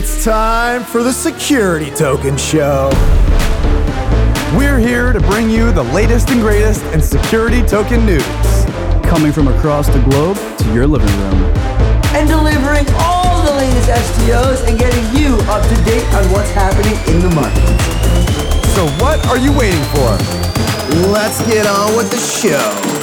It's time for the Security Token Show. We're here to bring you the latest and greatest in security token news. Coming from across the globe to your living room. and delivering all the latest STOs and getting you up to date on what's happening in the market. So, what are you waiting for? Let's get on with the show.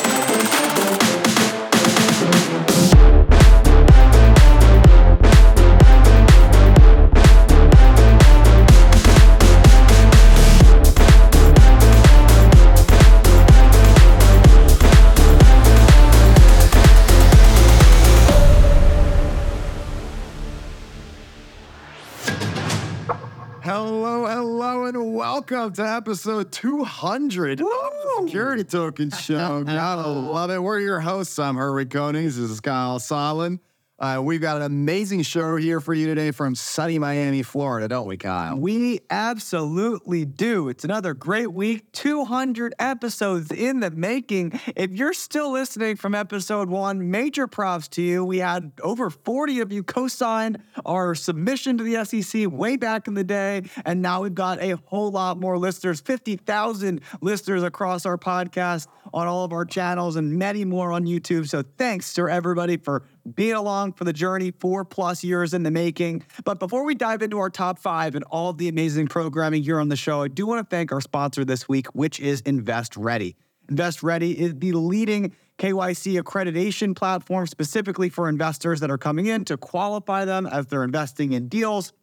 Hello, hello, and welcome to episode 200 of the Security Token Show. Gotta love it. We're your hosts. I'm Herwig Konings. This is Kyle Sonlin. Uh, we've got an amazing show here for you today from sunny Miami, Florida, don't we, Kyle? We absolutely do. It's another great week, 200 episodes in the making. If you're still listening from episode one, major props to you. We had over 40 of you co signed our submission to the SEC way back in the day. And now we've got a whole lot more listeners 50,000 listeners across our podcast on all of our channels and many more on YouTube. So thanks to everybody for being along for the journey, four plus years in the making. But before we dive into our top five and all the amazing programming here on the show, I do want to thank our sponsor this week, which is Invest Ready. Invest Ready is the leading KYC accreditation platform specifically for investors that are coming in to qualify them as they're investing in deals.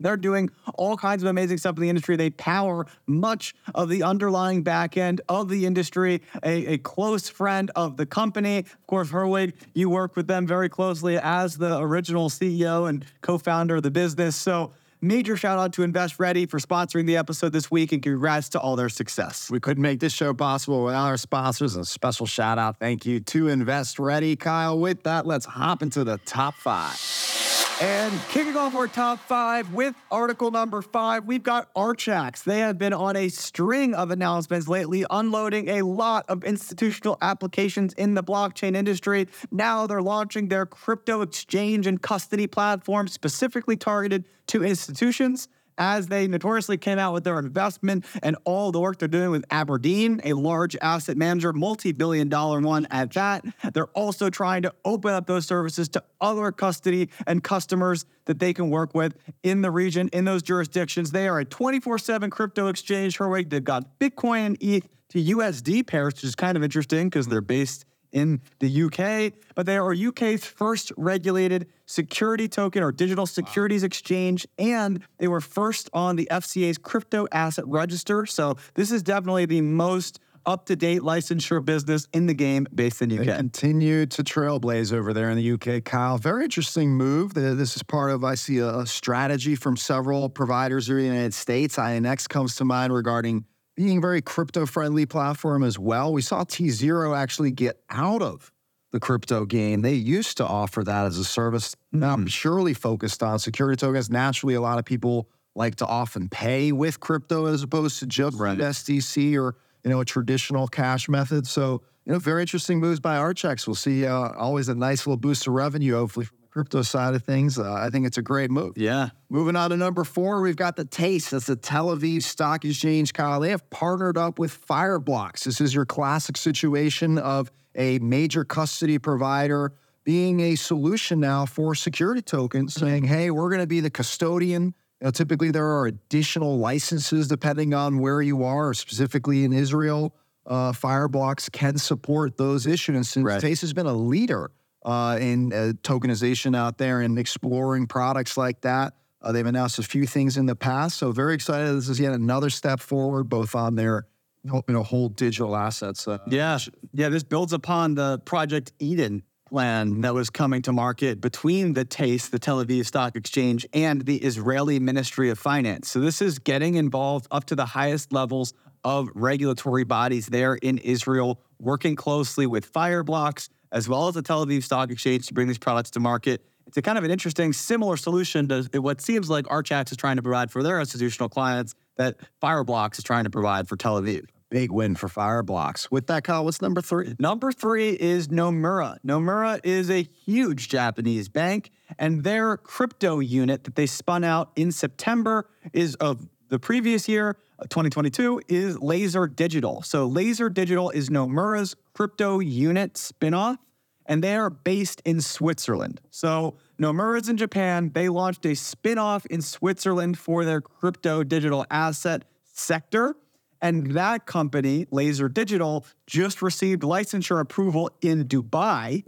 They're doing all kinds of amazing stuff in the industry. They power much of the underlying back end of the industry. A, a close friend of the company, of course, Herwig, you work with them very closely as the original CEO and co founder of the business. So, major shout out to Invest Ready for sponsoring the episode this week and congrats to all their success. We couldn't make this show possible without our sponsors. A special shout out, thank you to Invest Ready. Kyle, with that, let's hop into the top five. And kicking off our top five with article number five, we've got Archax. They have been on a string of announcements lately, unloading a lot of institutional applications in the blockchain industry. Now they're launching their crypto exchange and custody platform specifically targeted to institutions as they notoriously came out with their investment and all the work they're doing with Aberdeen, a large asset manager, multi billion dollar one at that. They're also trying to open up those services to other custody and customers that they can work with in the region, in those jurisdictions. They are a 24 7 crypto exchange, Herwig. They've got Bitcoin and ETH to USD pairs, which is kind of interesting because they're based in the UK, but they are UK's first regulated security token or digital securities exchange, and they were first on the FCA's crypto asset register. So this is definitely the most up-to-date licensure business in the game based in the They UK. continue to trailblaze over there in the UK, Kyle. Very interesting move. This is part of, I see, a, a strategy from several providers here in the United States. INX comes to mind regarding being a very crypto friendly platform as well. We saw T0 actually get out of the crypto game. They used to offer that as a service, now purely focused on security tokens. Naturally, a lot of people like to often pay with crypto as opposed to just SDC or you know a traditional cash method. So you know, very interesting moves by Archax. We'll see. Uh, always a nice little boost of revenue, hopefully crypto side of things. Uh, I think it's a great move. Yeah. Moving on to number four, we've got the TASE. That's the Tel Aviv Stock Exchange, Kyle. They have partnered up with Fireblocks. This is your classic situation of a major custody provider being a solution now for security tokens, saying, hey, we're going to be the custodian. You know, typically, there are additional licenses depending on where you are, specifically in Israel. Uh, Fireblocks can support those issuances. Right. TASE has been a leader uh, in uh, tokenization out there and exploring products like that. Uh, they've announced a few things in the past, so very excited. This is yet another step forward, both on their you know, whole digital assets. Uh, Yeah. Yeah. This builds upon the Project Eden plan that was coming to market between the TASE, the Tel Aviv Stock Exchange, and the Israeli Ministry of Finance. So this is getting involved up to the highest levels of regulatory bodies there in Israel, working closely with Fireblocks as well as the Tel Aviv Stock Exchange to bring these products to market. It's a kind of an interesting, similar solution to what seems like Archax is trying to provide for their institutional clients that Fireblocks is trying to provide for Tel Aviv. big win for Fireblocks. With that, Kyle, what's number three? Number three is Nomura. Nomura is a huge Japanese bank, and their crypto unit that they spun out in September is of the previous year, uh, 2022, is Laser Digital. So Laser Digital is Nomura's crypto unit spinoff, and they are based in Switzerland. So Nomura's in Japan. They launched a spinoff in Switzerland for their crypto digital asset sector. And that company, Laser Digital, just received licensure approval in Dubai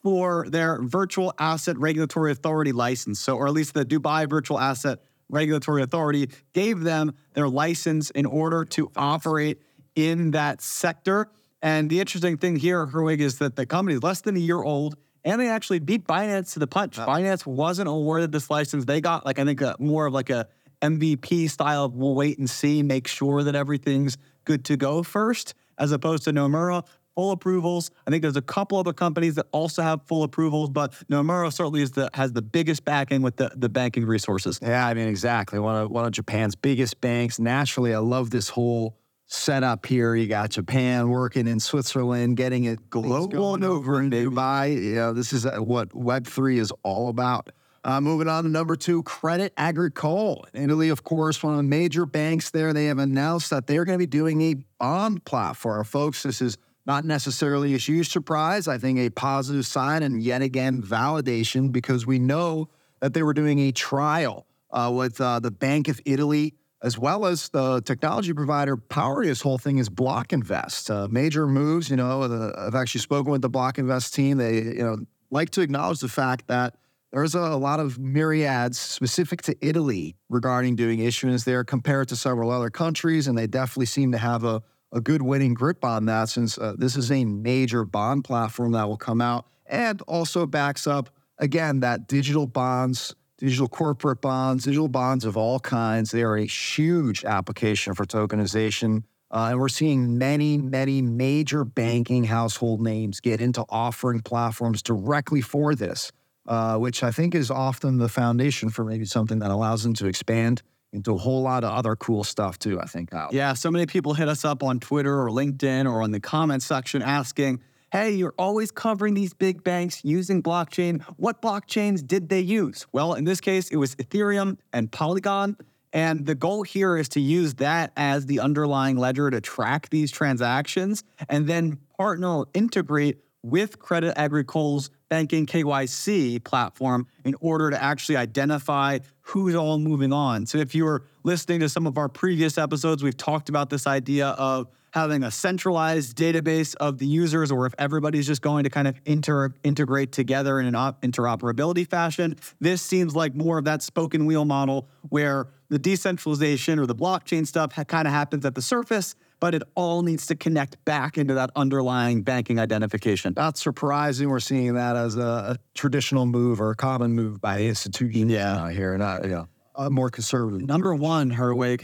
for their virtual asset regulatory authority license. So, or at least the Dubai Virtual Asset Regulatory Authority gave them their license in order to operate in that sector. And the interesting thing here, Herwig, is that the company is less than a year old and they actually beat Binance to the punch. Binance wasn't awarded this license. They got like I think a, more of like a MVP style of we'll wait and see, make sure that everything's good to go first, as opposed to Nomura full approvals. I think there's a couple other companies that also have full approvals, but Nomura certainly is the, has the biggest backing with the, the banking resources. Yeah, I mean, exactly. One of, one of Japan's biggest banks. Naturally, I love this whole setup here. You got Japan working in Switzerland, getting it global and over in Dubai. You know, this is uh, what Web3 is all about. Uh, moving on to number two, Credit Agricole. In Italy, of course, one of the major banks there. They have announced that they're going to be doing a bond platform. Folks, this is not necessarily a huge surprise. I think a positive sign and yet again validation because we know that they were doing a trial uh, with uh, the Bank of Italy as well as the technology provider powering this whole thing is Block Invest. Uh, major moves, you know, the, I've actually spoken with the Block Invest team. They, you know, like to acknowledge the fact that there's a, a lot of myriads specific to Italy regarding doing issuance there compared to several other countries, and they definitely seem to have a, a good winning grip on that since uh, this is a major bond platform that will come out and also backs up again that digital bonds digital corporate bonds, digital bonds of all kinds. They are a huge application for tokenization. Uh, and we're seeing many, many major banking household names get into offering platforms directly for this, uh, which I think is often the foundation for maybe something that allows them to expand into a whole lot of other cool stuff too, I think. Kyle. Yeah, so many people hit us up on Twitter or LinkedIn or on the comment section asking, hey, you're always covering these big banks using blockchain. What blockchains did they use? Well, in this case, it was Ethereum and Polygon. And the goal here is to use that as the underlying ledger to track these transactions and then partner, integrate with Credit Agricole's banking KYC platform in order to actually identify who's all moving on. So if you were listening to some of our previous episodes, we've talked about this idea of having a centralized database of the users or if everybody's just going to kind of inter- integrate together in an op- interoperability fashion. This seems like more of that spoken wheel model where the decentralization or the blockchain stuff ha- kind of happens at the surface, but it all needs to connect back into that underlying banking identification. Not surprising. We're seeing that as a, a traditional move or a common move by institutions Yeah. here, not you know, uh, more conservative. Number one, Herwig,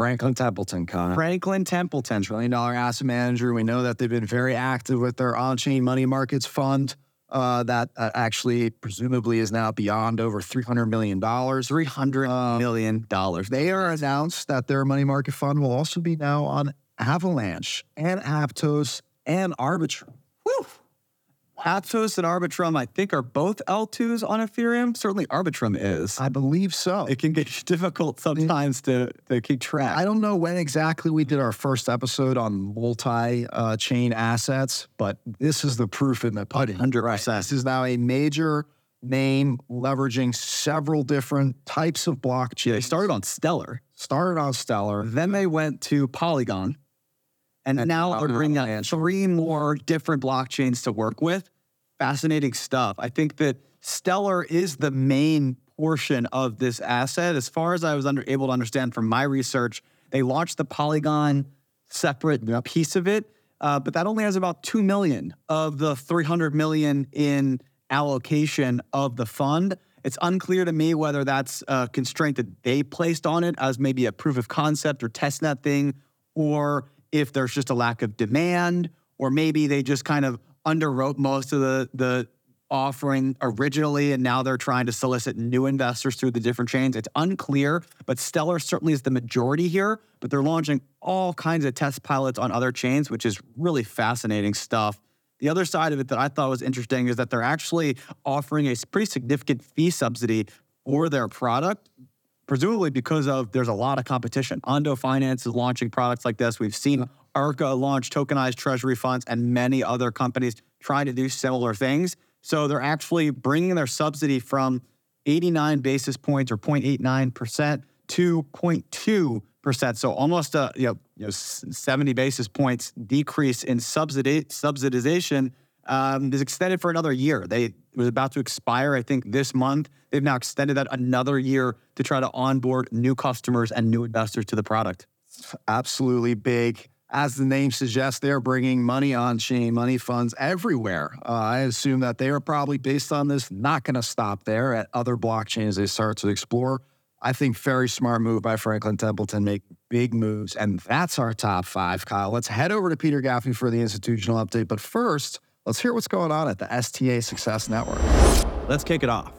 Franklin Templeton, Connor. Franklin Templeton. trillion dollar asset manager. We know that they've been very active with their on chain money markets fund. Uh, that uh, actually presumably is now beyond over $300 million. Three hundred million dollars. They are announced that their money market fund will also be now on Avalanche and Aptos and Arbitrum. Aptos and Arbitrum, I think, are both L2s on Ethereum. Certainly, Arbitrum is. I believe so. It can get difficult sometimes to, to keep track. I don't know when exactly we did our first episode on multi uh, chain assets, but this is the proof in the pudding. 100%. This is now a major name leveraging several different types of blockchain. They started on Stellar, started on Stellar. then they went to Polygon, and, now they're bringing out three more different blockchains to work with. Fascinating stuff. I think that Stellar is the main portion of this asset. As far as I was under, able to understand from my research, they launched the Polygon separate piece of it, uh, but that only has about 2 million of the 300 million in allocation of the fund. It's unclear to me whether that's a constraint that they placed on it as maybe a proof of concept or testnet thing, or if there's just a lack of demand, or maybe they just kind of underwrote most of the the offering originally, and now they're trying to solicit new investors through the different chains. It's unclear, but Stellar certainly is the majority here. But they're launching all kinds of test pilots on other chains, which is really fascinating stuff. The other side of it that I thought was interesting is that they're actually offering a pretty significant fee subsidy for their product, presumably because of there's a lot of competition. Ondo Finance is launching products like this. We've seen Arca launch tokenized treasury funds and many other companies trying to do similar things. So they're actually bringing their subsidy from 89 basis points or 0.89% to 0.2%. So almost a you know, you know 70 basis points decrease in subsidization um, is extended for another year. They was about to expire, I think, this month. They've now extended that another year to try to onboard new customers and new investors to the product. Absolutely big. As the name suggests, they're bringing money on chain, money funds everywhere. Uh, I assume that they are probably based on this, not going to stop there at other blockchains they start to explore. I think very smart move by Franklin Templeton, make big moves. And that's our top five, Kyle. Let's head over to Peter Gaffney for the institutional update. But first, let's hear what's going on at the STA Success Network. Let's kick it off.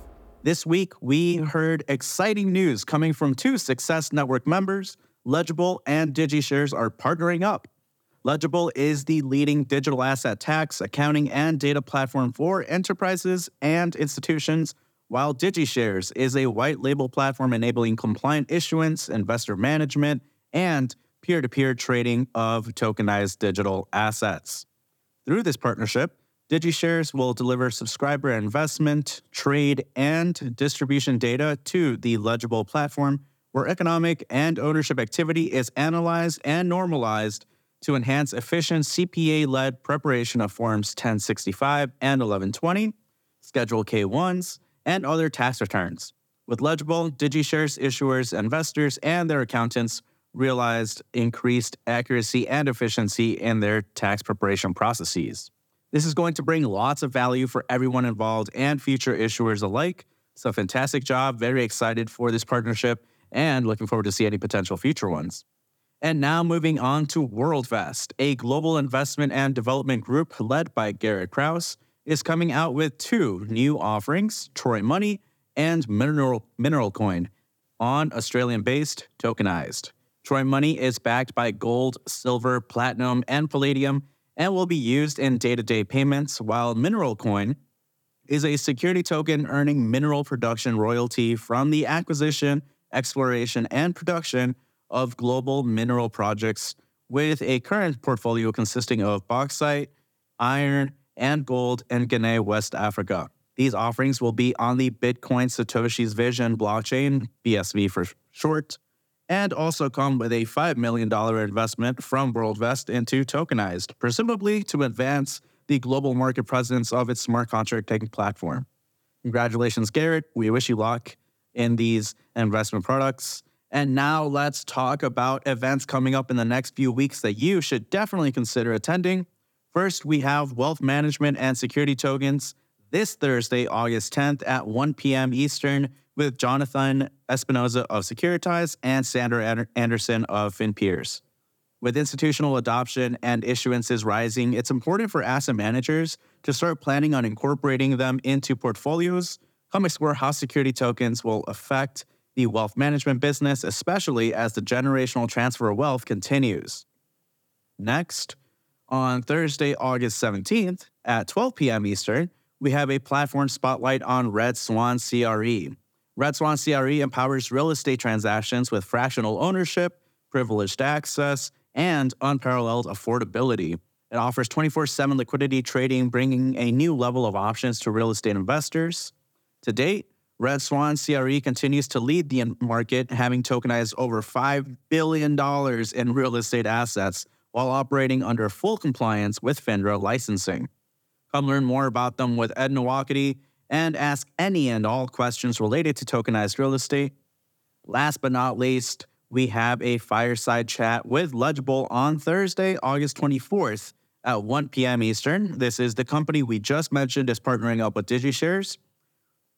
This week, we heard exciting news coming from two Success Network members. Ledgible and DigiShares are partnering up. Ledgible is the leading digital asset tax, accounting, and data platform for enterprises and institutions, while DigiShares is a white label platform enabling compliant issuance, investor management, and peer to peer trading of tokenized digital assets. Through this partnership, DigiShares will deliver subscriber investment, trade, and distribution data to the Ledgible platform where economic and ownership activity is analyzed and normalized to enhance efficient CPA led preparation of Forms 1065 and 1120, Schedule K 1s, and other tax returns. With Ledgible, DigiShares issuers, investors, and their accountants realized increased accuracy and efficiency in their tax preparation processes. This is going to bring lots of value for everyone involved and future issuers alike. So, fantastic job. Very excited for this partnership and looking forward to see any potential future ones. And now moving on to WorldVest, a global investment and development group led by Garrett Krause, is coming out with two new offerings, Troy Money and Mineral, Mineral Coin, on Australian-based tokenized. Troy Money is backed by gold, silver, platinum, and palladium, and will be used in day-to-day payments, while Mineral Coin is a security token earning mineral production royalty from the acquisition exploration, and production of global mineral projects with a current portfolio consisting of bauxite, iron, and gold in Guinea, West Africa. These offerings will be on the Bitcoin Satoshi's Vision blockchain, BSV for short, and also come with a $5 million investment from WorldVest into tokenized, presumably to advance the global market presence of its smart contract taking platform. Congratulations, Garrett. We wish you luck in these investment products. And now let's talk about events coming up in the next few weeks that you should definitely consider attending. First, we have Wealth Management and Security Tokens this Thursday, August 10th at 1 p.m. Eastern with Jonathan Espinoza of Securitize and Sandra Anderson of FinPeers. With institutional adoption and issuances rising, it's important for asset managers to start planning on incorporating them into portfolios Come explore how security tokens will affect the wealth management business, especially as the generational transfer of wealth continues. Next, on Thursday, August 17th at 12 p.m. Eastern, we have a platform spotlight on Red Swan CRE. Red Swan CRE empowers real estate transactions with fractional ownership, privileged access, and unparalleled affordability. It offers 24 7 liquidity trading, bringing a new level of options to real estate investors. To date, Red Swan CRE continues to lead the market, having tokenized over $5 billion in real estate assets while operating under full compliance with FINRA licensing. Come learn more about them with Ed Nwokedi and ask any and all questions related to tokenized real estate. Last but not least, we have a fireside chat with Ledgible on Thursday, August 24th at 1 p.m. Eastern. This is the company we just mentioned is partnering up with DigiShares.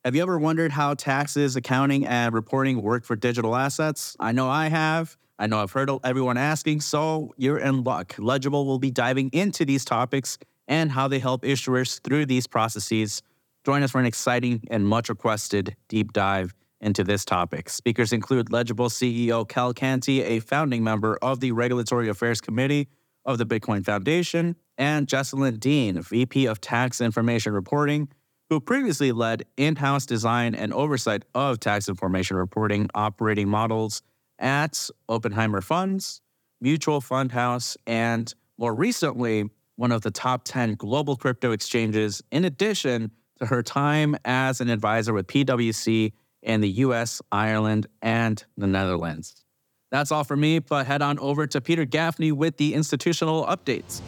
Have you ever wondered how taxes, accounting, and reporting work for digital assets? I know I have. I know I've heard everyone asking, so you're in luck. Ledgible will be diving into these topics and how they help issuers through these processes. Join us for an exciting and much requested deep dive into this topic. Speakers include Ledgible CEO Kell Canty, a founding member of the Regulatory Affairs Committee of the Bitcoin Foundation, and Jesselyn Dean, VP of Tax Information Reporting, who previously led in house design and oversight of tax information reporting operating models at Oppenheimer Funds, Mutual Fund House, and more recently, one of the top 10 global crypto exchanges, in addition to her time as an advisor with PwC in the US, Ireland, and the Netherlands. That's all for me, but head on over to Peter Gaffney with the institutional updates.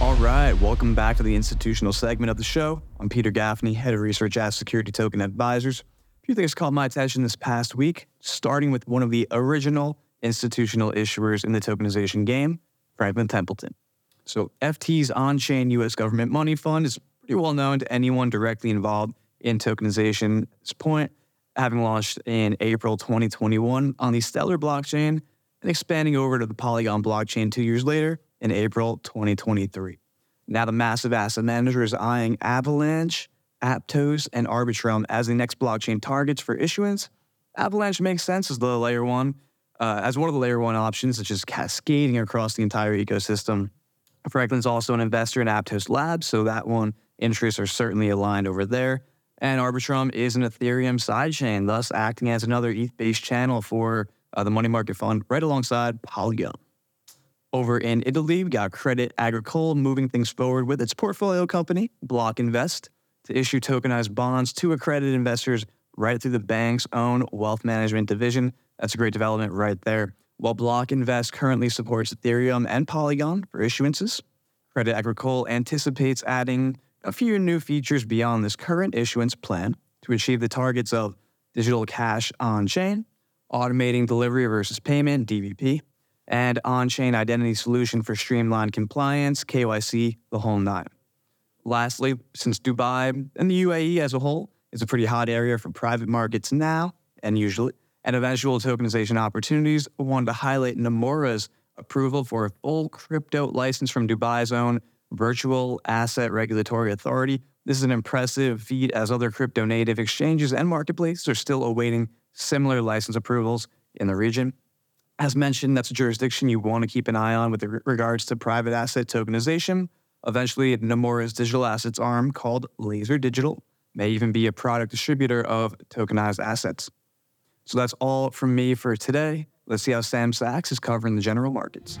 All right, welcome back to the institutional segment of the show. I'm Peter Gaffney, head of research at Security Token Advisors. A few things caught my attention this past week, starting with one of the original institutional issuers in the tokenization game, Franklin Templeton. So, FT's on chain US government money fund is pretty well known to anyone directly involved in tokenization at this point, having launched in April 2021 on the Stellar blockchain and expanding over to the Polygon blockchain two years later in April 2023. Now, the massive asset manager is eyeing Avalanche, Aptos, and Arbitrum as the next blockchain targets for issuance. Avalanche makes sense as the layer one, uh, as one of the layer one options, which is cascading across the entire ecosystem. Franklin's also an investor in Aptos Labs, so that one interests are certainly aligned over there. And Arbitrum is an Ethereum sidechain, thus acting as another ETH based channel for uh, the money market fund right alongside Polygon. Over in Italy, we got Credit Agricole moving things forward with its portfolio company, Block Invest, to issue tokenized bonds to accredited investors right through the bank's own wealth management division. That's a great development right there. While Block Invest currently supports Ethereum and Polygon for issuances, Credit Agricole anticipates adding a few new features beyond this current issuance plan to achieve the targets of digital cash on chain, automating delivery versus payment, DVP, and on chain identity solution for streamlined compliance, KYC, the whole nine. Lastly, since Dubai and the UAE as a whole is a pretty hot area for private markets now and usually, and eventual tokenization opportunities, I wanted to highlight Nomura's approval for a full crypto license from Dubai's own Virtual Asset Regulatory Authority. This is an impressive feat as other crypto native exchanges and marketplaces are still awaiting similar license approvals in the region. As mentioned, that's a jurisdiction you want to keep an eye on with regards to private asset tokenization. Eventually, Nomura's digital assets arm called Laser Digital may even be a product distributor of tokenized assets. So that's all from me for today. Let's see how Sam Sachs is covering the general markets.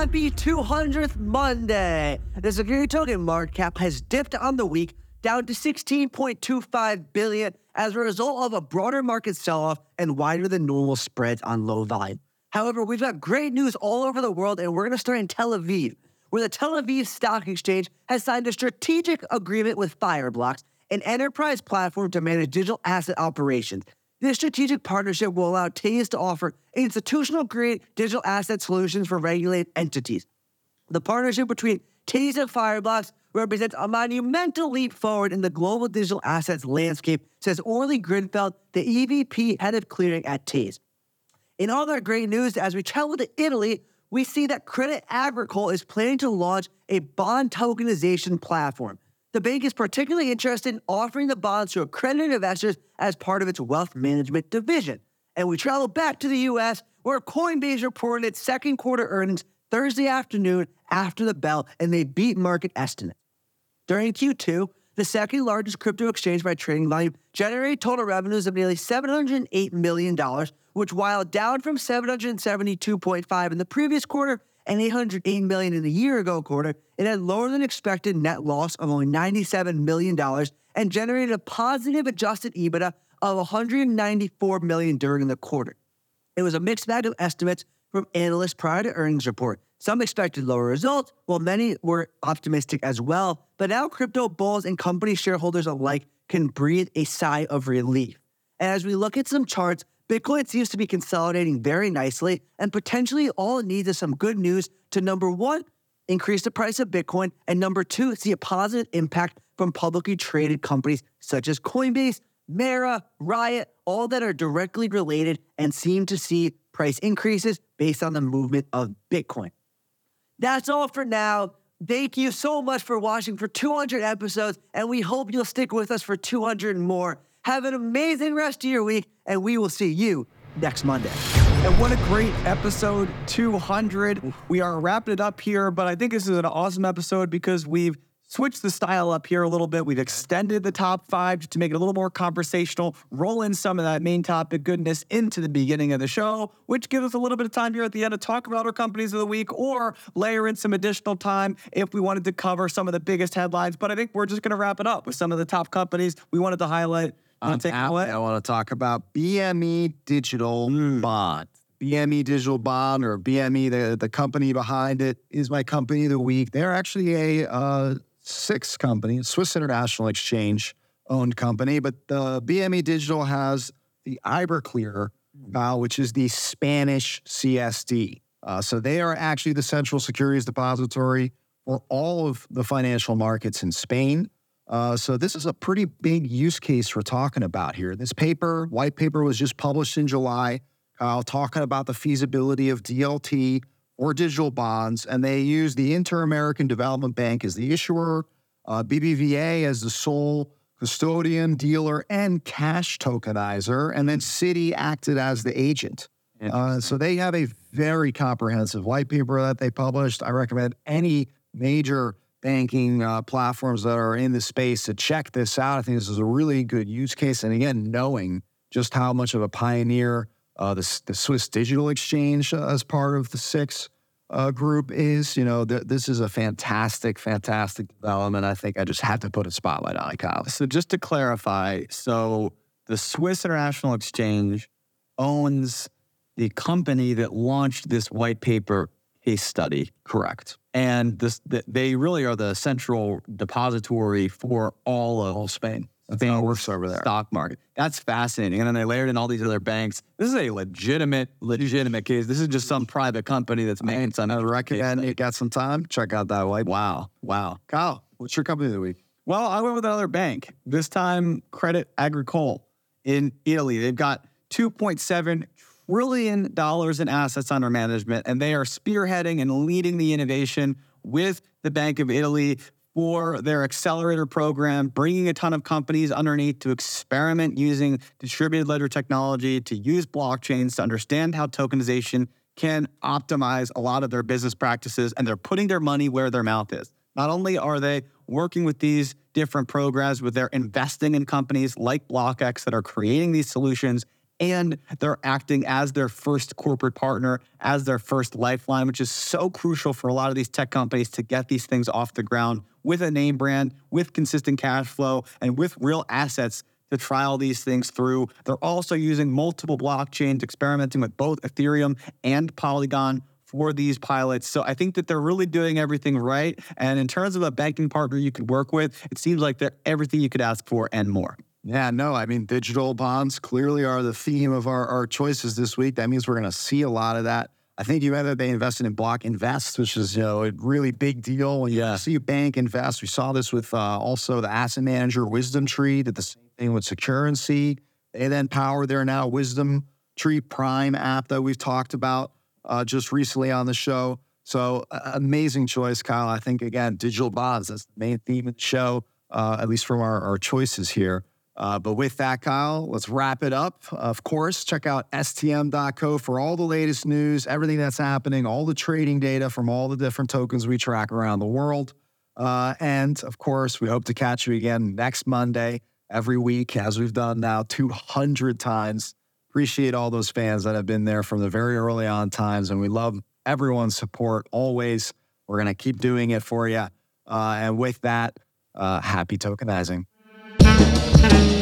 Happy 200th Monday. The security token market cap has dipped on the week down to 16.25 billion as a result of a broader market sell-off and wider than normal spreads on low volume. However, we've got great news all over the world and we're going to start in Tel Aviv, where the Tel Aviv Stock Exchange has signed a strategic agreement with Fireblocks, an enterprise platform to manage digital asset operations. This strategic partnership will allow Tase to offer institutional grade digital asset solutions for regulated entities. The partnership between Tase and Fireblocks represents a monumental leap forward in the global digital assets landscape, says Orly Grinfeld, the EVP head of clearing at Tase. In other great news, as we travel to Italy, we see that Credit Agricole is planning to launch a bond tokenization platform. The bank is particularly interested in offering the bonds to accredited investors as part of its wealth management division. And we travel back to the US, where Coinbase reported its second quarter earnings Thursday afternoon after the bell, and they beat market estimates. During Q2, the second largest crypto exchange by trading volume generated total revenues of nearly $708 million, which while down from $772.5 in the previous quarter and 808 million in the year ago quarter, it had lower than expected net loss of only $97 million and generated a positive adjusted EBITDA of 194 million during the quarter. It was a mixed bag of estimates from analysts prior to earnings report. Some expected lower results, while many were optimistic as well. But now crypto bulls and company shareholders alike can breathe a sigh of relief. And as we look at some charts, Bitcoin seems to be consolidating very nicely, and potentially all it needs is some good news to number one, increase the price of Bitcoin, and number two, see a positive impact from publicly traded companies such as Coinbase, Mara, Riot, all that are directly related and seem to see price increases based on the movement of Bitcoin. That's all for now. Thank you so much for watching for 200 episodes, and we hope you'll stick with us for 200 more. Have an amazing rest of your week, and we will see you next Monday. And what a great episode 200. We are wrapping it up here, but I think this is an awesome episode because we've switched the style up here a little bit. We've extended the top five to make it a little more conversational, roll in some of that main topic goodness into the beginning of the show, which gives us a little bit of time here at the end to talk about our companies of the week or layer in some additional time if we wanted to cover some of the biggest headlines. But I think we're just going to wrap it up with some of the top companies we wanted to highlight. On take that, away? I want to talk about BME Digital Bond. BME Digital Bond or BME, the, the company behind it, is my company of the week. They're actually a uh, six company, Swiss International Exchange owned company, but the BME Digital has the Iberclear, uh, which is the Spanish CSD. Uh, so they are actually the central securities depository for all of the financial markets in Spain. Uh, so this is a pretty big use case we're talking about here. This paper, white paper, was just published in July, uh, talking about the feasibility of DLT or digital bonds, and they use the Inter-American Development Bank as the issuer, uh, BBVA as the sole custodian, dealer, and cash tokenizer, and then Citi acted as the agent. Uh, so they have a very comprehensive white paper that they published. I recommend any major banking uh, platforms that are in the space to check this out. I think this is a really good use case. And again, knowing just how much of a pioneer uh, the, the Swiss Digital Exchange uh, as part of the six uh, group is, you know, th- this is a fantastic, fantastic development. I think I just had to put a spotlight on it, Kyle. So just to clarify, so the Swiss International Exchange owns the company that launched this white paper case study, Correct. and this they really are the central depository for all of All Spain. That's Spain's how it works over there. stock market. That's fascinating. And then they layered in all these other banks. This is a legitimate, legitimate case. This is just some private company that's making some. I recommend you got some time. Check out that white. Wow, wow. Kyle, what's your company of the week? Well, I went with another bank. This time, Credit Agricole in Italy. They've got 2.7 trillion dollars in assets under management, and they are spearheading and leading the innovation with the Bank of Italy for their accelerator program, bringing a ton of companies underneath to experiment using distributed ledger technology, to use blockchains to understand how tokenization can optimize a lot of their business practices, and they're putting their money where their mouth is. Not only are they working with these different programs, but they're investing in companies like BlockX that are creating these solutions, and they're acting as their first corporate partner, as their first lifeline, which is so crucial for a lot of these tech companies to get these things off the ground with a name brand, with consistent cash flow, and with real assets to trial these things through. They're also using multiple blockchains, experimenting with both Ethereum and Polygon for these pilots. So I think that they're really doing everything right. And in terms of a banking partner you could work with, it seems like they're everything you could ask for and more. Yeah, no, I mean, digital bonds clearly are the theme of our, our choices this week. That means we're going to see a lot of that. I think you either they invested in Block Invest, which is you know a really big deal. When you Yeah. see a bank invest, we saw this with uh, also the asset manager Wisdom Tree did the same thing with Securrency. They then power their now Wisdom Tree Prime app that we've talked about uh, just recently on the show. So uh, amazing choice, Kyle. I think again, digital bonds that's the main theme of the show, uh, at least from our, our choices here. Uh, but with that, Kyle, let's wrap it up. Of course, check out stm.co for all the latest news, everything that's happening, all the trading data from all the different tokens we track around the world. Uh, and of course, we hope to catch you again next Monday, every week, as we've done now 200 times. Appreciate all those fans that have been there from the very early on times, and we love everyone's support always. We're going to keep doing it for you. Uh, and with that, uh, happy tokenizing. Thank you.